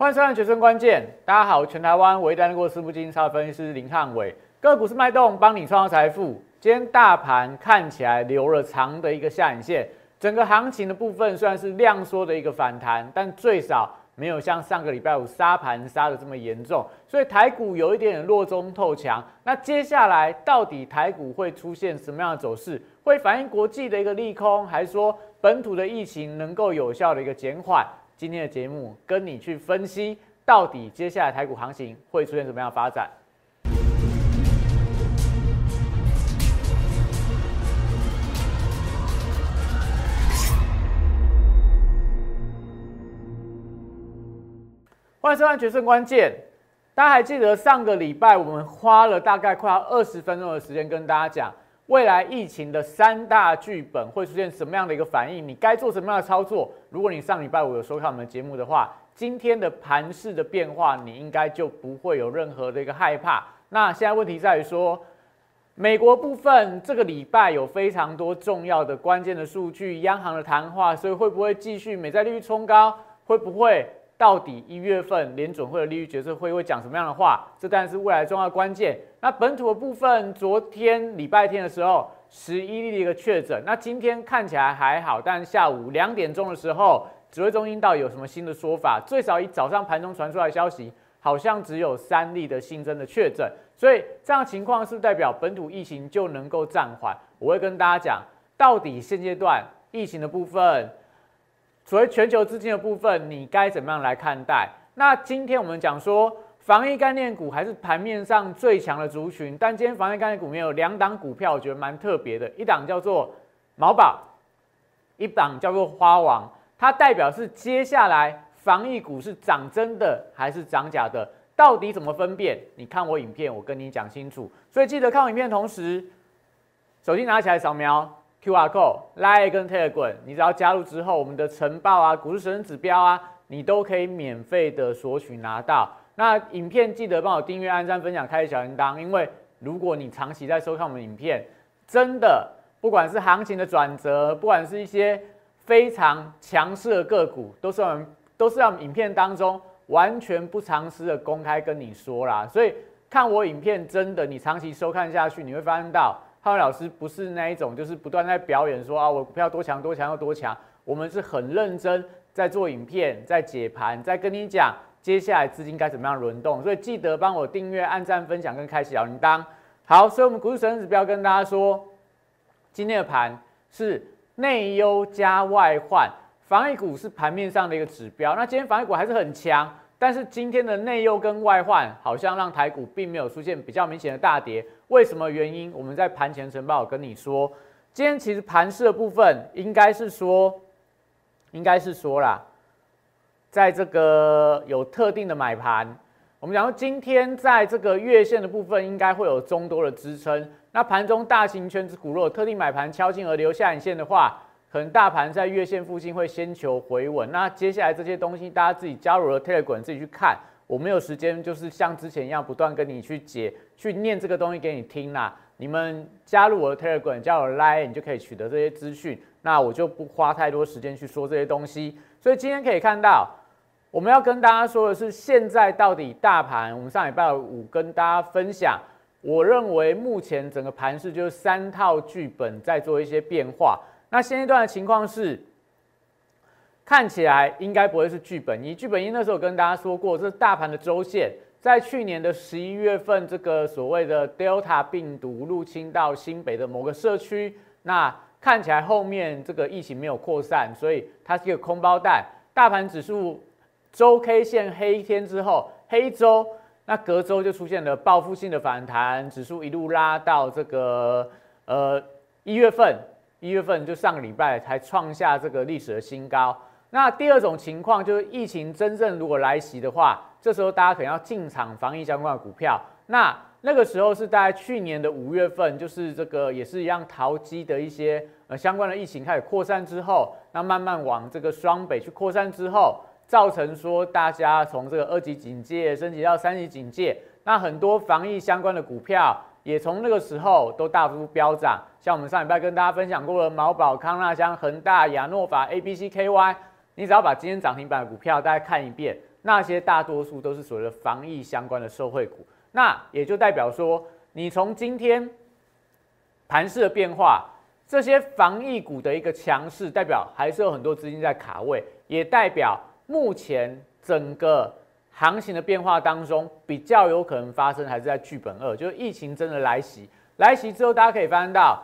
欢迎收看《决胜关键》，大家好，全台湾唯一担任过私募基金超分析师林汉伟，个股是脉动，帮你创造财富。今天大盘看起来留了长的一个下影线，整个行情的部分虽然是量缩的一个反弹，但最少没有像上个礼拜五杀盘杀的这么严重，所以台股有一点点弱中透强。那接下来到底台股会出现什么样的走势？会反映国际的一个利空，还是说本土的疫情能够有效的一个减缓？今天的节目跟你去分析，到底接下来台股行情会出现什么样的发展？欢迎收看《决胜关键》。大家还记得上个礼拜我们花了大概快要二十分钟的时间跟大家讲，未来疫情的三大剧本会出现什么样的一个反应？你该做什么样的操作？如果你上礼拜五有收看我们的节目的话，今天的盘势的变化，你应该就不会有任何的一个害怕。那现在问题在于说，美国部分这个礼拜有非常多重要的关键的数据，央行的谈话，所以会不会继续美债利率冲高？会不会？到底一月份联准会的利率决策会会讲什么样的话？这当然是未来重要关键。那本土的部分，昨天礼拜天的时候，十一例的一个确诊。那今天看起来还好，但下午两点钟的时候，指挥中心到底有什么新的说法？最少以早上盘中传出来的消息，好像只有三例的新增的确诊。所以这样情况是代表本土疫情就能够暂缓？我会跟大家讲，到底现阶段疫情的部分。所谓全球资金的部分，你该怎么样来看待？那今天我们讲说，防疫概念股还是盘面上最强的族群。但今天防疫概念股里面有两档股票，我觉得蛮特别的。一档叫做毛宝，一档叫做花王。它代表是接下来防疫股是涨真的还是涨假的？到底怎么分辨？你看我影片，我跟你讲清楚。所以记得看我影片同时，手机拿起来扫描。Q R code、Line 跟 Telegram，你只要加入之后，我们的晨报啊、股市神指标啊，你都可以免费的索取拿到。那影片记得帮我订阅、按赞、分享、开小铃铛，因为如果你长期在收看我们影片，真的不管是行情的转折，不管是一些非常强势的个股，都是我们都是让影片当中完全不藏私的公开跟你说啦。所以看我影片，真的你长期收看下去，你会发现到。浩文老师不是那一种，就是不断在表演说啊，我股票多强多强又多强。我们是很认真在做影片，在解盘，在跟你讲接下来资金该怎么样轮动。所以记得帮我订阅、按赞、分享跟开启小铃铛。好，所以我们股市神指标跟大家说，今天的盘是内忧加外患，防疫股是盘面上的一个指标。那今天防疫股还是很强。但是今天的内忧跟外患好像让台股并没有出现比较明显的大跌，为什么原因？我们在盘前晨报跟你说，今天其实盘势的部分应该是说，应该是说啦，在这个有特定的买盘，我们讲说今天在这个月线的部分应该会有中多的支撑，那盘中大型圈子股若特定买盘敲进而留下影线的话。可能大盘在月线附近会先求回稳，那接下来这些东西大家自己加入了 Telegram 自己去看，我没有时间就是像之前一样不断跟你去解去念这个东西给你听啦。你们加入我的 Telegram，加入 Line，你就可以取得这些资讯。那我就不花太多时间去说这些东西。所以今天可以看到，我们要跟大家说的是，现在到底大盘，我们上礼拜五跟大家分享，我认为目前整个盘势就是三套剧本在做一些变化。那现阶段的情况是，看起来应该不会是剧本一。剧本一那时候跟大家说过，这是大盘的周线，在去年的十一月份，这个所谓的 Delta 病毒入侵到新北的某个社区，那看起来后面这个疫情没有扩散，所以它是一个空包弹。大盘指数周 K 线黑天之后，黑周，那隔周就出现了报复性的反弹，指数一路拉到这个呃一月份。一月份就上个礼拜才创下这个历史的新高。那第二种情况就是疫情真正如果来袭的话，这时候大家可能要进场防疫相关的股票。那那个时候是在去年的五月份，就是这个也是一样淘机的一些呃相关的疫情开始扩散之后，那慢慢往这个双北去扩散之后，造成说大家从这个二级警戒升级到三级警戒，那很多防疫相关的股票。也从那个时候都大幅飙涨，像我们上礼拜跟大家分享过的毛宝、康纳香、恒大、亚诺法、A、B、C、K、Y，你只要把今天涨停板的股票大家看一遍，那些大多数都是所谓的防疫相关的受惠股。那也就代表说，你从今天盘势的变化，这些防疫股的一个强势，代表还是有很多资金在卡位，也代表目前整个行情的变化当中，比较有可能发生还是在剧本二，就是疫情真的来袭，来袭之后，大家可以发现到，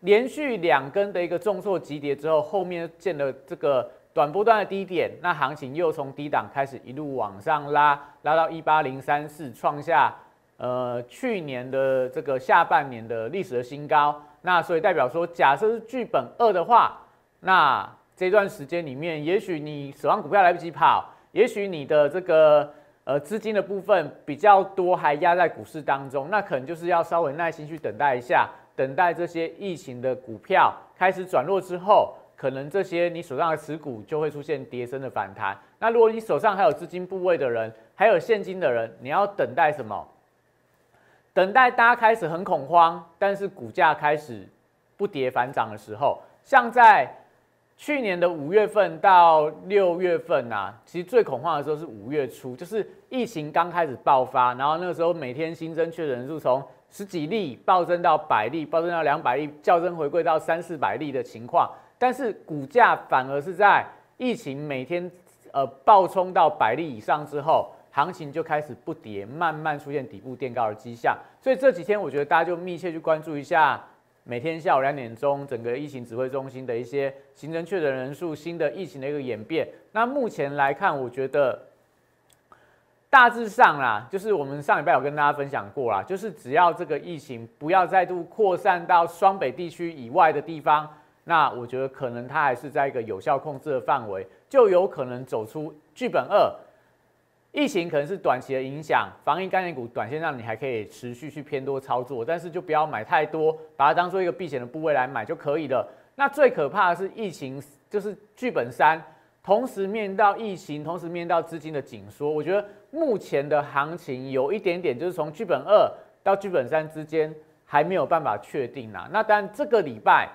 连续两根的一个重挫急跌之后，后面见了这个。短波段的低点，那行情又从低档开始一路往上拉，拉到一八零三四，创下呃去年的这个下半年的历史的新高。那所以代表说，假设是剧本二的话，那这段时间里面，也许你手上股票来不及跑，也许你的这个呃资金的部分比较多，还压在股市当中，那可能就是要稍微耐心去等待一下，等待这些疫情的股票开始转弱之后。可能这些你手上的持股就会出现跌升的反弹。那如果你手上还有资金部位的人，还有现金的人，你要等待什么？等待大家开始很恐慌，但是股价开始不跌反涨的时候。像在去年的五月份到六月份啊，其实最恐慌的时候是五月初，就是疫情刚开始爆发，然后那个时候每天新增确诊人数从十几例暴增到百例，暴增到两百例，较真回归到三四百例的情况。但是股价反而是在疫情每天呃暴冲到百例以上之后，行情就开始不跌，慢慢出现底部垫高的迹象。所以这几天我觉得大家就密切去关注一下，每天下午两点钟整个疫情指挥中心的一些新增确诊人数、新的疫情的一个演变。那目前来看，我觉得大致上啦，就是我们上礼拜有跟大家分享过啦，就是只要这个疫情不要再度扩散到双北地区以外的地方。那我觉得可能它还是在一个有效控制的范围，就有可能走出剧本二。疫情可能是短期的影响，防疫概念股短线上你还可以持续去偏多操作，但是就不要买太多，把它当做一个避险的部位来买就可以了。那最可怕的是疫情，就是剧本三，同时面到疫情，同时面到资金的紧缩。我觉得目前的行情有一点点，就是从剧本二到剧本三之间还没有办法确定啊。那但这个礼拜。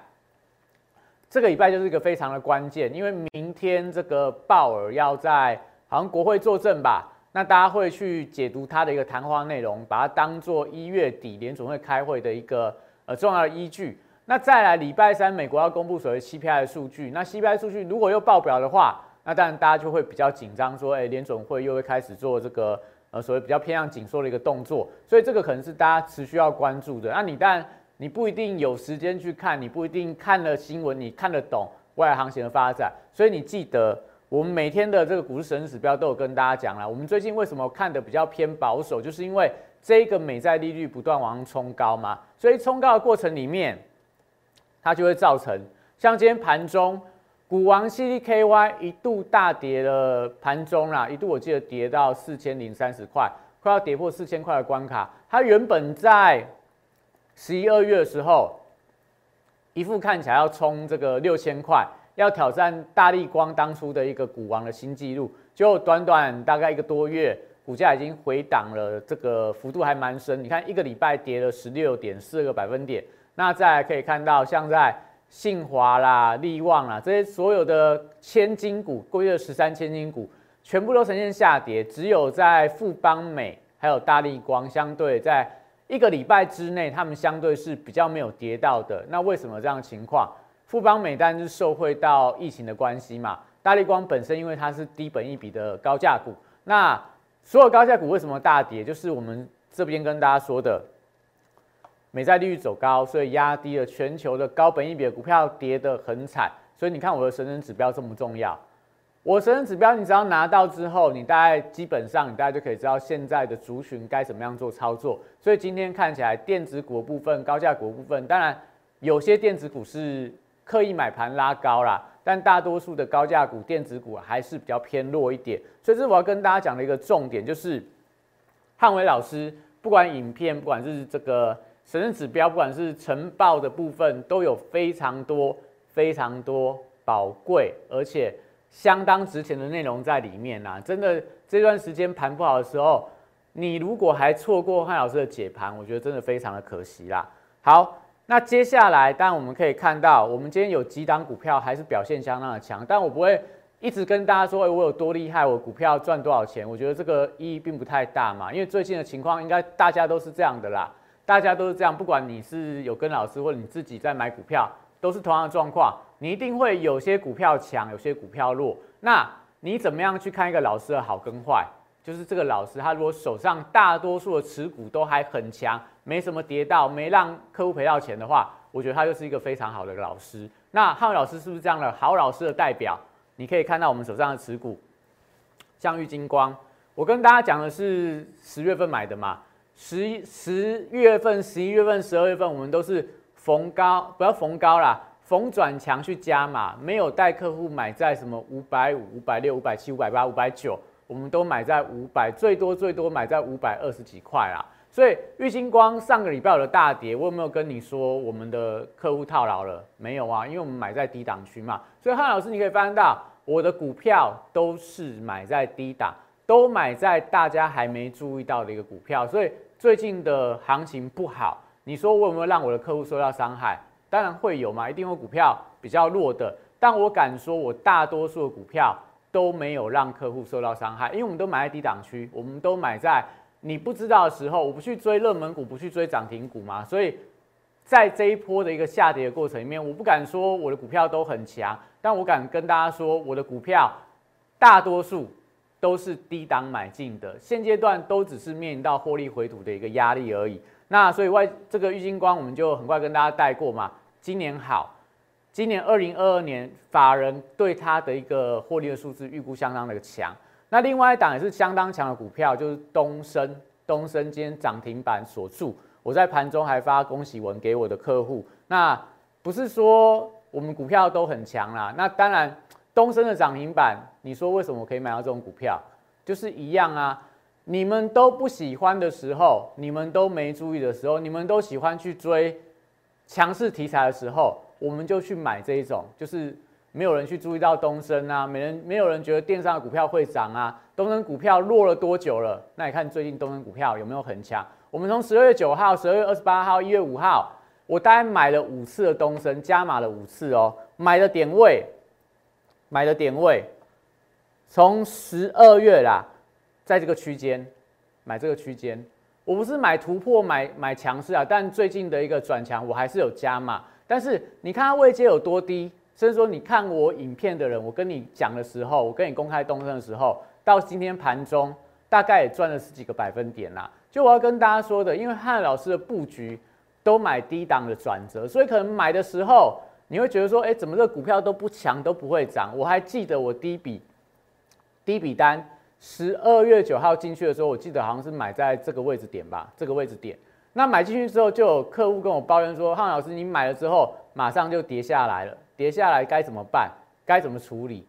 这个礼拜就是一个非常的关键，因为明天这个鲍尔要在好像国会作证吧，那大家会去解读他的一个谈话内容，把它当做一月底联总会开会的一个呃重要的依据。那再来礼拜三，美国要公布所谓 CPI 的数据，那 CPI 数据如果又爆表的话，那当然大家就会比较紧张，说哎联总会又会开始做这个呃所谓比较偏向紧缩的一个动作，所以这个可能是大家持续要关注的。那你当然。你不一定有时间去看，你不一定看了新闻，你看得懂未来行情的发展。所以你记得，我们每天的这个股市神指标都有跟大家讲了。我们最近为什么看的比较偏保守，就是因为这个美债利率不断往上冲高嘛。所以冲高的过程里面，它就会造成像今天盘中，股王 CDKY 一度大跌了，盘中啦，一度我记得跌到四千零三十块，快要跌破四千块的关卡。它原本在十一二月的时候，一副看起来要冲这个六千块，要挑战大力光当初的一个股王的新纪录，就短短大概一个多月，股价已经回档了，这个幅度还蛮深。你看一个礼拜跌了十六点四个百分点。那再可以看到，像在信华啦、利旺啦这些所有的千金股，过去的十三千金股，全部都呈现下跌，只有在富邦美还有大力光相对在。一个礼拜之内，他们相对是比较没有跌到的。那为什么这样情况？富邦美单是受惠到疫情的关系嘛？大力光本身因为它是低本一比的高价股，那所有高价股为什么大跌？就是我们这边跟大家说的，美债利率走高，所以压低了全球的高本一比的股票跌得很惨。所以你看我的神人指标这么重要。我神人指标，你只要拿到之后，你大概基本上，你大概就可以知道现在的族群该怎么样做操作。所以今天看起来，电子股部分、高价股部分，当然有些电子股是刻意买盘拉高啦，但大多数的高价股、电子股还是比较偏弱一点。所以这是我要跟大家讲的一个重点，就是汉伟老师不管影片，不管是这个神人指标，不管是晨报的部分，都有非常多、非常多宝贵，而且。相当值钱的内容在里面呐，真的这段时间盘不好的时候，你如果还错过汉老师的解盘，我觉得真的非常的可惜啦。好，那接下来当然我们可以看到，我们今天有几档股票还是表现相当的强，但我不会一直跟大家说，哎，我有多厉害，我股票赚多少钱？我觉得这个意义并不太大嘛，因为最近的情况应该大家都是这样的啦，大家都是这样，不管你是有跟老师或者你自己在买股票，都是同样的状况。你一定会有些股票强，有些股票弱。那你怎么样去看一个老师的好跟坏？就是这个老师他如果手上大多数的持股都还很强，没什么跌到，没让客户赔到钱的话，我觉得他就是一个非常好的老师。那汉伟老师是不是这样的好老师的代表？你可以看到我们手上的持股，像玉金光，我跟大家讲的是十月份买的嘛，十十月份、十一月份、十二月份，我们都是逢高，不要逢高啦，逢转强去加码，没有带客户买在什么五百五、五百六、五百七、五百八、五百九，我们都买在五百，最多最多买在五百二十几块啦。所以玉星光上个礼拜有大跌，我有没有跟你说我们的客户套牢了？没有啊，因为我们买在低档区嘛。所以汉老师，你可以发现到我的股票都是买在低档，都买在大家还没注意到的一个股票。所以最近的行情不好，你说我有没有让我的客户受到伤害？当然会有嘛，一定会股票比较弱的。但我敢说，我大多数的股票都没有让客户受到伤害，因为我们都买在低档区，我们都买在。你不知道的时候，我不去追热门股，不去追涨停股嘛？所以，在这一波的一个下跌的过程里面，我不敢说我的股票都很强，但我敢跟大家说，我的股票大多数都是低档买进的，现阶段都只是面临到获利回吐的一个压力而已。那所以外这个郁金光，我们就很快跟大家带过嘛。今年好，今年二零二二年法人对它的一个获利的数字预估相当的强。那另外一档也是相当强的股票，就是东升。东升今天涨停板锁住，我在盘中还发恭喜文给我的客户。那不是说我们股票都很强啦，那当然东升的涨停板，你说为什么可以买到这种股票？就是一样啊，你们都不喜欢的时候，你们都没注意的时候，你们都喜欢去追强势题材的时候，我们就去买这一种，就是。没有人去注意到东升啊，没人没有人觉得电商的股票会涨啊。东升股票落了多久了？那你看最近东升股票有没有很强？我们从十二月九号、十二月二十八号、一月五号，我大概买了五次的东升，加码了五次哦。买的点位，买的点位，从十二月啦，在这个区间买这个区间，我不是买突破买买强势啊，但最近的一个转强，我还是有加码。但是你看它位阶有多低？所以说，你看我影片的人，我跟你讲的时候，我跟你公开东升的时候，到今天盘中大概也赚了十几个百分点啦。就我要跟大家说的，因为汉老师的布局都买低档的转折，所以可能买的时候你会觉得说，哎，怎么这股票都不强，都不会涨？我还记得我第一笔第一笔单十二月九号进去的时候，我记得好像是买在这个位置点吧，这个位置点。那买进去之后，就有客户跟我抱怨说，汉老师，你买了之后马上就跌下来了。跌下来该怎么办？该怎么处理？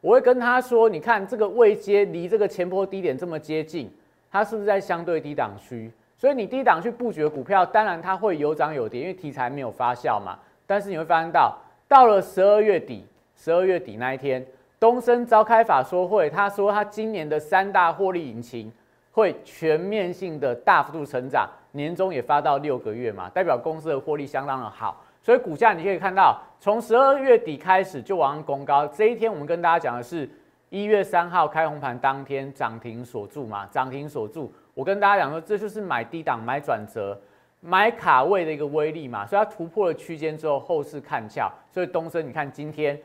我会跟他说：“你看这个位阶离这个前波低点这么接近，它是不是在相对低档区？所以你低档去布局的股票，当然它会有涨有跌，因为题材没有发酵嘛。但是你会发现到，到了十二月底，十二月底那一天，东升召开法说会，他说他今年的三大获利引擎会全面性的大幅度成长，年终也发到六个月嘛，代表公司的获利相当的好。”所以股价你可以看到，从十二月底开始就往上攻高。这一天我们跟大家讲的是一月三号开红盘当天涨停锁住嘛，涨停锁住。我跟大家讲说，这就是买低档、买转折、买卡位的一个威力嘛。所以它突破了区间之后，后市看俏。所以东升，你看今天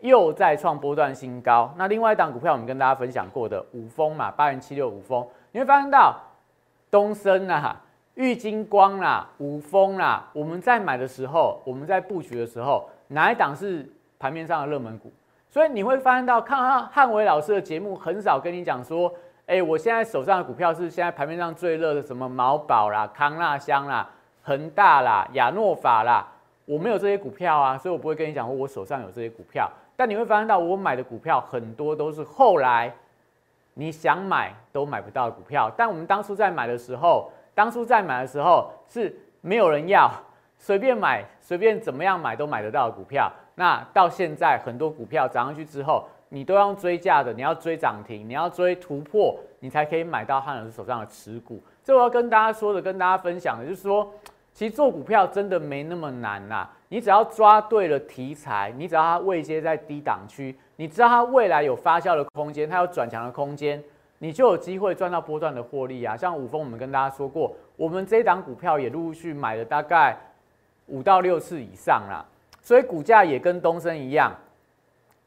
又再创波段新高。那另外一档股票，我们跟大家分享过的五峰嘛，八元七六五峰，你会发现到东升啊。玉金光啦，五峰啦，我们在买的时候，我们在布局的时候，哪一档是盘面上的热门股？所以你会发现到，看汉汉伟老师的节目，很少跟你讲说，哎，我现在手上的股票是现在盘面上最热的，什么毛宝啦、康纳香啦、恒大啦、亚诺法啦，我没有这些股票啊，所以我不会跟你讲我手上有这些股票。但你会发现到，我买的股票很多都是后来你想买都买不到的股票，但我们当初在买的时候。当初在买的时候是没有人要，随便买随便怎么样买都买得到的股票。那到现在很多股票涨上去之后，你都要追价的，你要追涨停，你要追突破，你才可以买到汉老师手上的持股。这我要跟大家说的，跟大家分享的，就是说，其实做股票真的没那么难呐，你只要抓对了题材，你只要它位阶在低档区，你知道它未来有发酵的空间，它有转强的空间，你就有机会赚到波段的获利啊。像五峰，我们跟大家说过，我们这一档股票也陆续买了大概五到六次以上啦，所以股价也跟东升一样，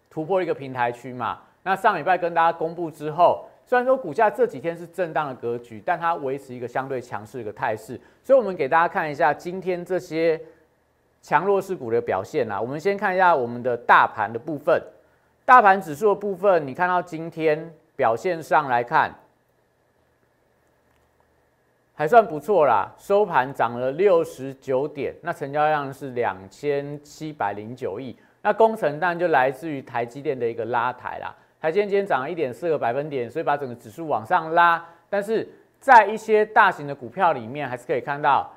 突破一个平台区嘛。那上礼拜跟大家公布之后。虽然说股价这几天是震荡的格局，但它维持一个相对强势的一个态势。所以，我们给大家看一下今天这些强弱势股的表现啊。我们先看一下我们的大盘的部分，大盘指数的部分，你看到今天表现上来看，还算不错啦，收盘涨了六十九点，那成交量是两千七百零九亿。那工程当然就来自于台积电的一个拉抬啦。台积电今天涨了一点四个百分点，所以把整个指数往上拉。但是在一些大型的股票里面，还是可以看到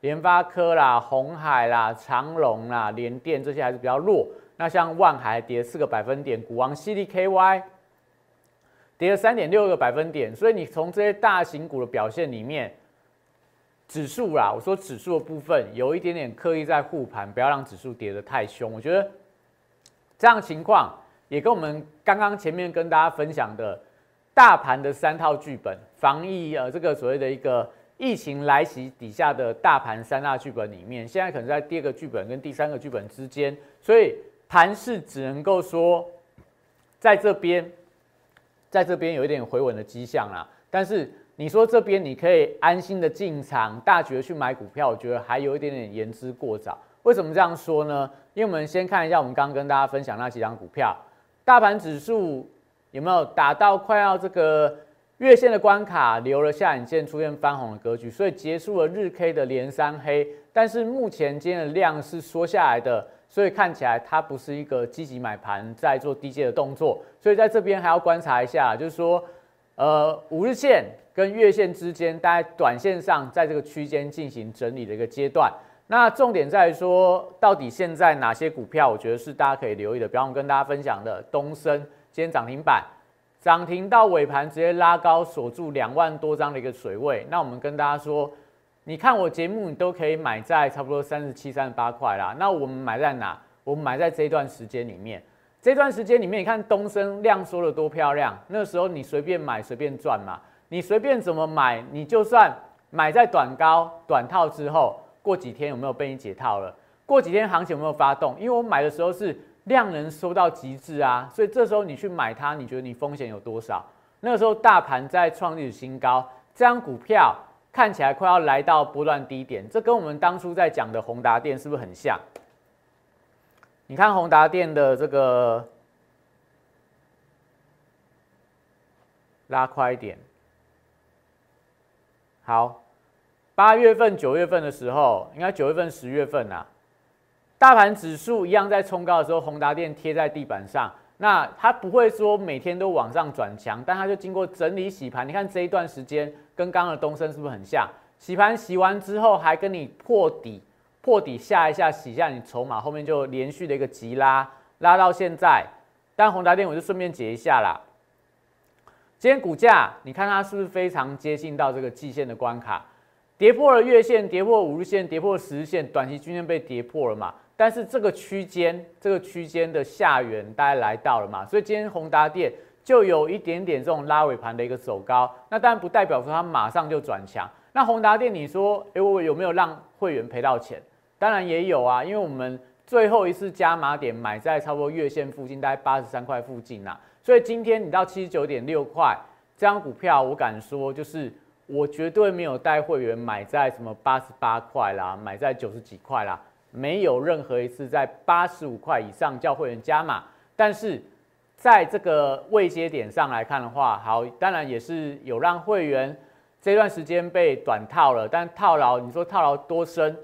联发科啦、红海啦、长隆啦、联电这些还是比较弱。那像万海跌四个百分点，股王 CDKY 跌了三点六个百分点。所以你从这些大型股的表现里面，指数啦，我说指数的部分有一点点刻意在护盘，不要让指数跌得太凶。我觉得这样情况。也跟我们刚刚前面跟大家分享的大盘的三套剧本，防疫呃这个所谓的一个疫情来袭底下的大盘三大剧本里面，现在可能在第二个剧本跟第三个剧本之间，所以盘势只能够说在这边，在这边有一点回稳的迹象啦。但是你说这边你可以安心的进场大举的去买股票，我觉得还有一点点言之过早。为什么这样说呢？因为我们先看一下我们刚刚跟大家分享那几张股票。大盘指数有没有达到快要这个月线的关卡，留了下影线，出现翻红的格局，所以结束了日 K 的连三黑。但是目前今天的量是缩下来的，所以看起来它不是一个积极买盘在做低阶的动作。所以在这边还要观察一下，就是说，呃，五日线跟月线之间，大概短线上在这个区间进行整理的一个阶段。那重点在说，到底现在哪些股票，我觉得是大家可以留意的。比方我们跟大家分享的东升，今天涨停板，涨停到尾盘直接拉高锁住两万多张的一个水位。那我们跟大家说，你看我节目，你都可以买在差不多三十七、三十八块啦。那我们买在哪？我们买在这一段时间里面。这段时间里面，你看东升量缩的多漂亮。那时候你随便买随便赚嘛，你随便怎么买，你就算买在短高短套之后。过几天有没有被你解套了？过几天行情有没有发动？因为我买的时候是量能收到极致啊，所以这时候你去买它，你觉得你风险有多少？那个时候大盘在创历史新高，这张股票看起来快要来到波段低点，这跟我们当初在讲的宏达电是不是很像？你看宏达电的这个拉快一点，好。八月份、九月份的时候，应该九月份、十月份呐，大盘指数一样在冲高的时候，宏达电贴在地板上。那它不会说每天都往上转强，但它就经过整理洗盘。你看这一段时间跟刚刚的东升是不是很像？洗盘洗完之后，还跟你破底，破底下一下洗一下你筹码，后面就连续的一个急拉，拉到现在。但宏达电我就顺便解一下啦。今天股价你看它是不是非常接近到这个季线的关卡？跌破了月线，跌破五日线，跌破十日线，短期均线被跌破了嘛？但是这个区间，这个区间的下缘大概来到了嘛？所以今天宏达电就有一点点这种拉尾盘的一个走高，那当然不代表说它马上就转强。那宏达电，你说，哎，我有没有让会员赔到钱？当然也有啊，因为我们最后一次加码点买在差不多月线附近，大概八十三块附近呐。所以今天你到七十九点六块，这张股票我敢说就是。我绝对没有带会员买在什么八十八块啦，买在九十几块啦，没有任何一次在八十五块以上叫会员加码。但是在这个未接点上来看的话，好，当然也是有让会员这段时间被短套了，但套牢，你说套牢多深？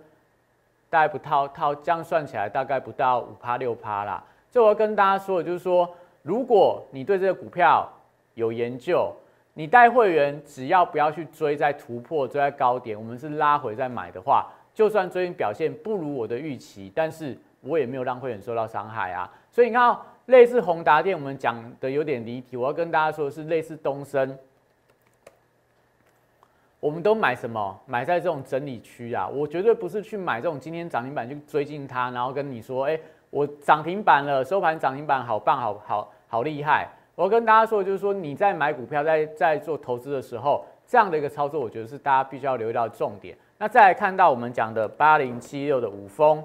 大概不套套，这样算起来大概不到五趴六趴啦。这我要跟大家说的就是说，如果你对这个股票有研究。你带会员只要不要去追在突破追在高点，我们是拉回再买的话，就算最近表现不如我的预期，但是我也没有让会员受到伤害啊。所以你看，类似宏达电，我们讲的有点离题，我要跟大家说的是类似东升。我们都买什么？买在这种整理区啊！我绝对不是去买这种今天涨停板去追进它，然后跟你说，哎，我涨停板了，收盘涨停板，好棒，好好好厉害！我要跟大家说的，就是说你在买股票，在在做投资的时候，这样的一个操作，我觉得是大家必须要留意到重点。那再来看到我们讲的八零七六的五峰。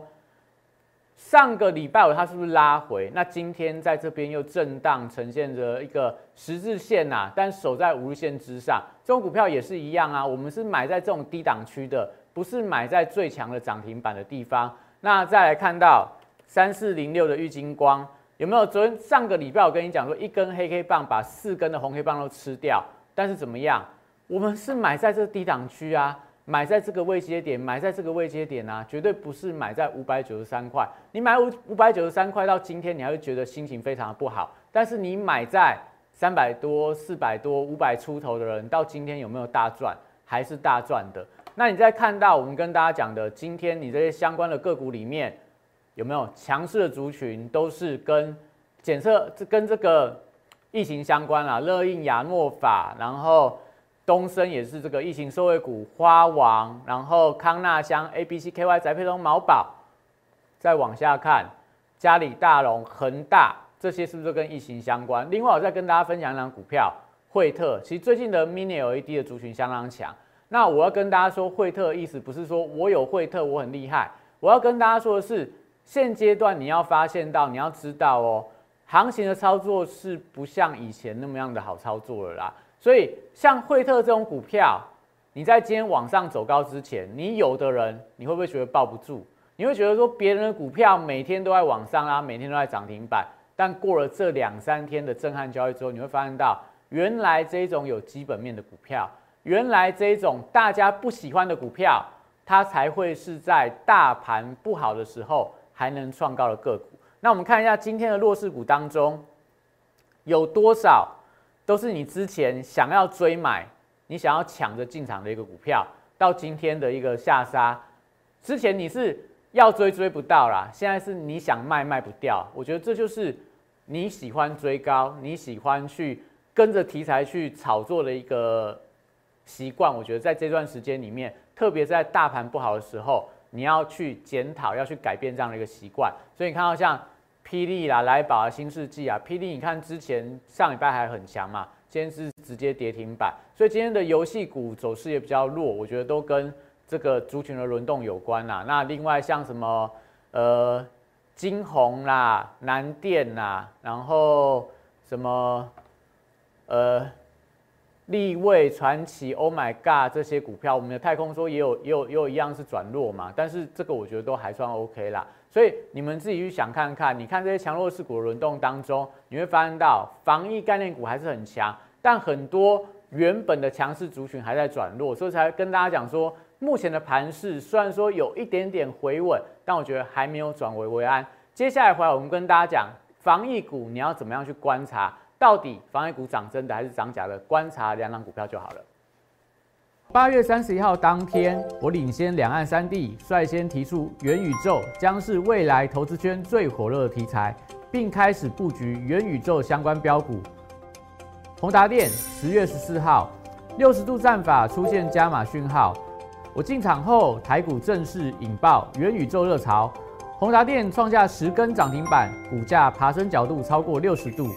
上个礼拜五它是不是拉回？那今天在这边又震荡，呈现着一个十字线呐，但守在五日线之上。这种股票也是一样啊，我们是买在这种低档区的，不是买在最强的涨停板的地方。那再来看到三四零六的玉金光，有没有？昨天上个礼拜我跟你讲说，一根黑 K 棒把四根的红黑棒都吃掉，但是怎么样？我们是买在这低档区啊。买在这个位阶点，买在这个位阶点啊，绝对不是买在五百九十三块。你买五五百九十三块到今天，你还会觉得心情非常的不好。但是你买在三百多、四百多、五百出头的人，到今天有没有大赚？还是大赚的？那你再看到我们跟大家讲的，今天你这些相关的个股里面，有没有强势的族群，都是跟检测这跟这个疫情相关啊，乐印、亚诺法，然后。东升也是这个疫情受惠股，花王，然后康纳香、A、B、C、K、Y、宅配通、毛宝，再往下看，嘉里大龙、恒大，这些是不是都跟疫情相关？另外，我再跟大家分享一张股票，惠特，其实最近的 Mini LED 的族群相当强。那我要跟大家说，惠特的意思不是说我有惠特我很厉害，我要跟大家说的是，现阶段你要发现到，你要知道哦，行情的操作是不像以前那么样的好操作了啦。所以，像惠特这种股票，你在今天往上走高之前，你有的人你会不会觉得抱不住？你会觉得说别人的股票每天都在往上啊，每天都在涨停板，但过了这两三天的震撼交易之后，你会发现到原来这种有基本面的股票，原来这种大家不喜欢的股票，它才会是在大盘不好的时候还能创高的个股。那我们看一下今天的弱势股当中有多少？都是你之前想要追买，你想要抢着进场的一个股票，到今天的一个下杀，之前你是要追追不到啦，现在是你想卖卖不掉。我觉得这就是你喜欢追高，你喜欢去跟着题材去炒作的一个习惯。我觉得在这段时间里面，特别在大盘不好的时候，你要去检讨，要去改变这样的一个习惯。所以你看到像。霹雳啦，来宝啊，新世纪啊，霹雳，你看之前上礼拜还很强嘛，今天是直接跌停板，所以今天的游戏股走势也比较弱，我觉得都跟这个族群的轮动有关啦。那另外像什么呃金鸿啦、南电啦，然后什么呃立位传奇、Oh my God 这些股票，我们的太空说也有也有也有一样是转弱嘛，但是这个我觉得都还算 OK 啦。所以你们自己去想看看，你看这些强弱势股轮动当中，你会发现到防疫概念股还是很强，但很多原本的强势族群还在转弱，所以才跟大家讲说，目前的盘势虽然说有一点点回稳，但我觉得还没有转危为安。接下来回来我们跟大家讲，防疫股你要怎么样去观察，到底防疫股涨真的还是涨假的，观察两档股票就好了。八月三十一号当天，我领先两岸三地，率先提出元宇宙将是未来投资圈最火热的题材，并开始布局元宇宙相关标股。宏达电十月十四号，六十度战法出现加码讯号，我进场后，台股正式引爆元宇宙热潮，宏达电创下十根涨停板，股价爬升角度超过六十度。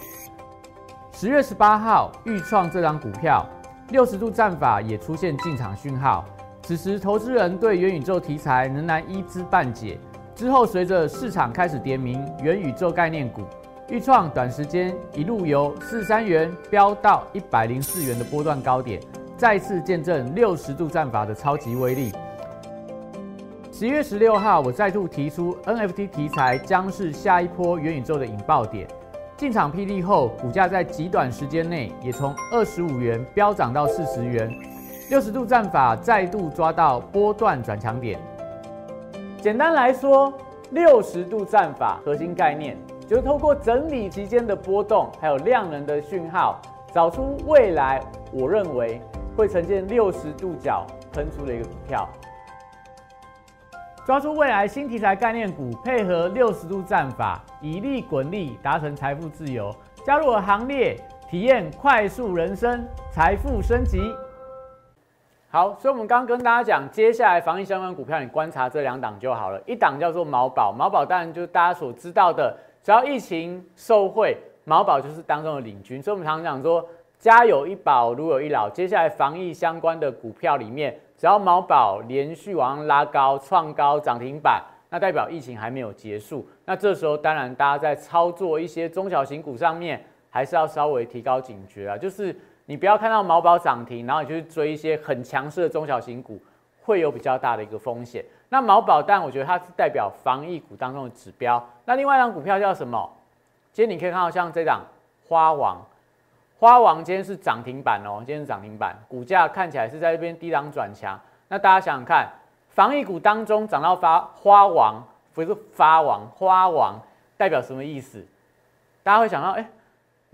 十月十八号，预创这张股票。六十度战法也出现进场讯号，此时投资人对元宇宙题材仍然一知半解。之后随着市场开始点名元宇宙概念股，预创短时间一路由四三元飙到一百零四元的波段高点，再次见证六十度战法的超级威力。十月十六号，我再度提出 NFT 题材将是下一波元宇宙的引爆点。进场霹雳后，股价在极短时间内也从二十五元飙涨到四十元，六十度战法再度抓到波段转强点。简单来说，六十度战法核心概念就是透过整理期间的波动，还有量能的讯号，找出未来我认为会呈现六十度角喷出的一个股票。抓住未来新题材概念股，配合六十度战法，以利滚利，达成财富自由。加入我行列，体验快速人生，财富升级。好，所以我们刚刚跟大家讲，接下来防疫相关股票，你观察这两档就好了。一档叫做毛宝，毛宝当然就是大家所知道的，只要疫情受惠，毛宝就是当中的领军。所以我们常常讲说，家有一宝，如有一老。接下来防疫相关的股票里面，只要毛宝连续往上拉高、创高、涨停板，那代表疫情还没有结束。那这时候当然大家在操作一些中小型股上面，还是要稍微提高警觉啊，就是。你不要看到毛宝涨停，然后你去追一些很强势的中小型股，会有比较大的一个风险。那毛宝，但我觉得它是代表防疫股当中的指标。那另外一张股票叫什么？今天你可以看到像这档花王，花王今天是涨停板哦，今天是涨停板，股价看起来是在这边低档转强。那大家想想看，防疫股当中涨到发花王，不是发王，花王代表什么意思？大家会想到，哎。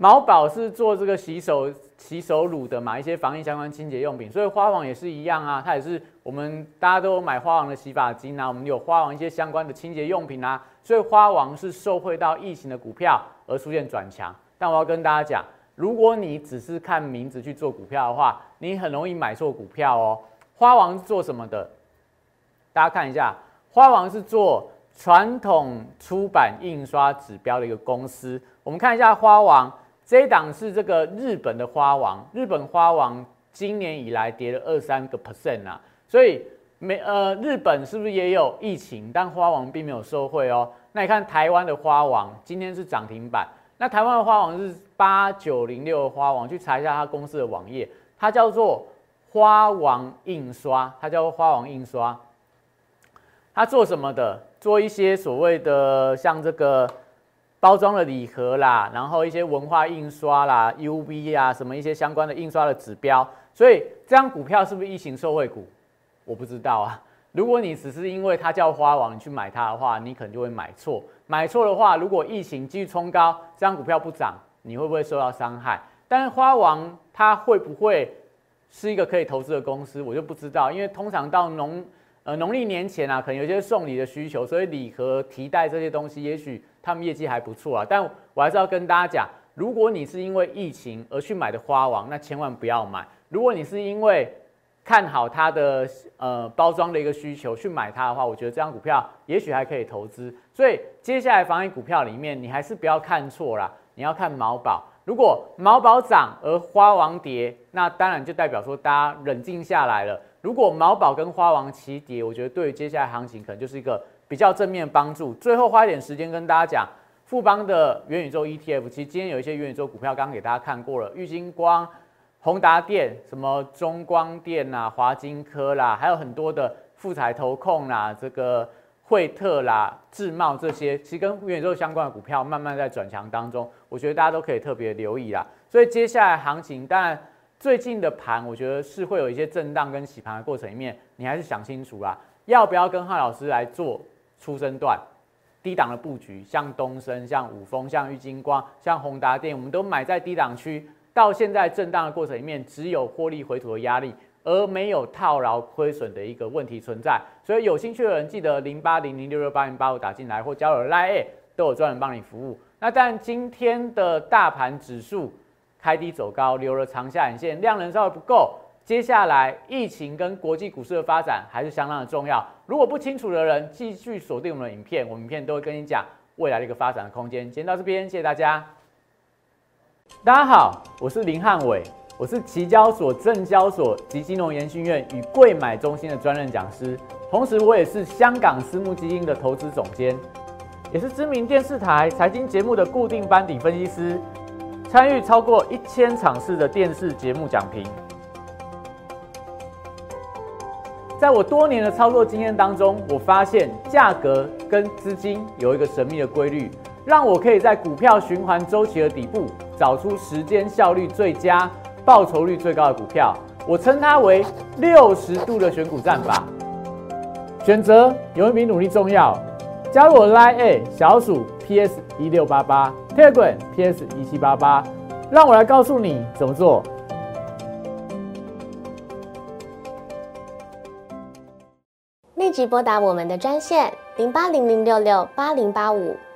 毛宝是做这个洗手洗手乳的嘛，一些防疫相关清洁用品，所以花王也是一样啊，它也是我们大家都有买花王的洗发精啊，我们有花王一些相关的清洁用品啊，所以花王是受惠到疫情的股票而出现转强。但我要跟大家讲，如果你只是看名字去做股票的话，你很容易买错股票哦。花王是做什么的？大家看一下，花王是做传统出版印刷指标的一个公司。我们看一下花王。这一档是这个日本的花王，日本花王今年以来跌了二三个 percent 啊，所以美呃日本是不是也有疫情？但花王并没有受惠哦。那你看台湾的花王今天是涨停板，那台湾的花王是八九零六花王，去查一下它公司的网页，它叫做花王印刷，它叫花王印刷，它做什么的？做一些所谓的像这个。包装的礼盒啦，然后一些文化印刷啦、UV 啊，什么一些相关的印刷的指标，所以这张股票是不是疫情受惠股？我不知道啊。如果你只是因为它叫花王，你去买它的话，你可能就会买错。买错的话，如果疫情继续冲高，这张股票不涨，你会不会受到伤害？但是花王它会不会是一个可以投资的公司，我就不知道，因为通常到农呃农历年前啊，可能有些送礼的需求，所以礼盒、提袋这些东西，也许。他们业绩还不错啊，但我还是要跟大家讲，如果你是因为疫情而去买的花王，那千万不要买。如果你是因为看好它的呃包装的一个需求去买它的话，我觉得这张股票也许还可以投资。所以接下来防疫股票里面，你还是不要看错啦，你要看毛宝。如果毛宝涨而花王跌，那当然就代表说大家冷静下来了。如果毛宝跟花王齐跌，我觉得对于接下来行情可能就是一个。比较正面帮助。最后花一点时间跟大家讲，富邦的元宇宙 ETF，其实今天有一些元宇宙股票，刚刚给大家看过了，玉金光、宏达电、什么中光电呐、华金科啦，还有很多的富彩投控啦、这个惠特啦、智茂这些，其实跟元宇宙相关的股票慢慢在转强当中，我觉得大家都可以特别留意啦。所以接下来行情，当然最近的盘，我觉得是会有一些震荡跟洗盘的过程里面，你还是想清楚啦，要不要跟汉老师来做。出生段低档的布局，像东升、像五峰、像玉金光、像宏达电，我们都买在低档区。到现在震荡的过程里面，只有获利回吐的压力，而没有套牢亏损的一个问题存在。所以有兴趣的人，记得零八零零六六八零八五打进来，或交友 Line 都有专人帮你服务。那但今天的大盘指数开低走高，留了长下影线，量能稍微不够。接下来疫情跟国际股市的发展还是相当的重要。如果不清楚的人，继续锁定我们的影片，我们影片都会跟你讲未来的一个发展的空间。先到这边，谢谢大家。大家好，我是林汉伟，我是期交所、证交所及金融研训院与贵买中心的专任讲师，同时我也是香港私募基金的投资总监，也是知名电视台财经节目的固定班底分析师，参与超过一千场次的电视节目讲评。在我多年的操作经验当中，我发现价格跟资金有一个神秘的规律，让我可以在股票循环周期的底部找出时间效率最佳、报酬率最高的股票。我称它为六十度的选股战法。选择有一比努力重要。加入我 Line A 小鼠 PS 一六八八，Telegram PS 一七八八，让我来告诉你怎么做。立即拨打我们的专线零八零零六六八零八五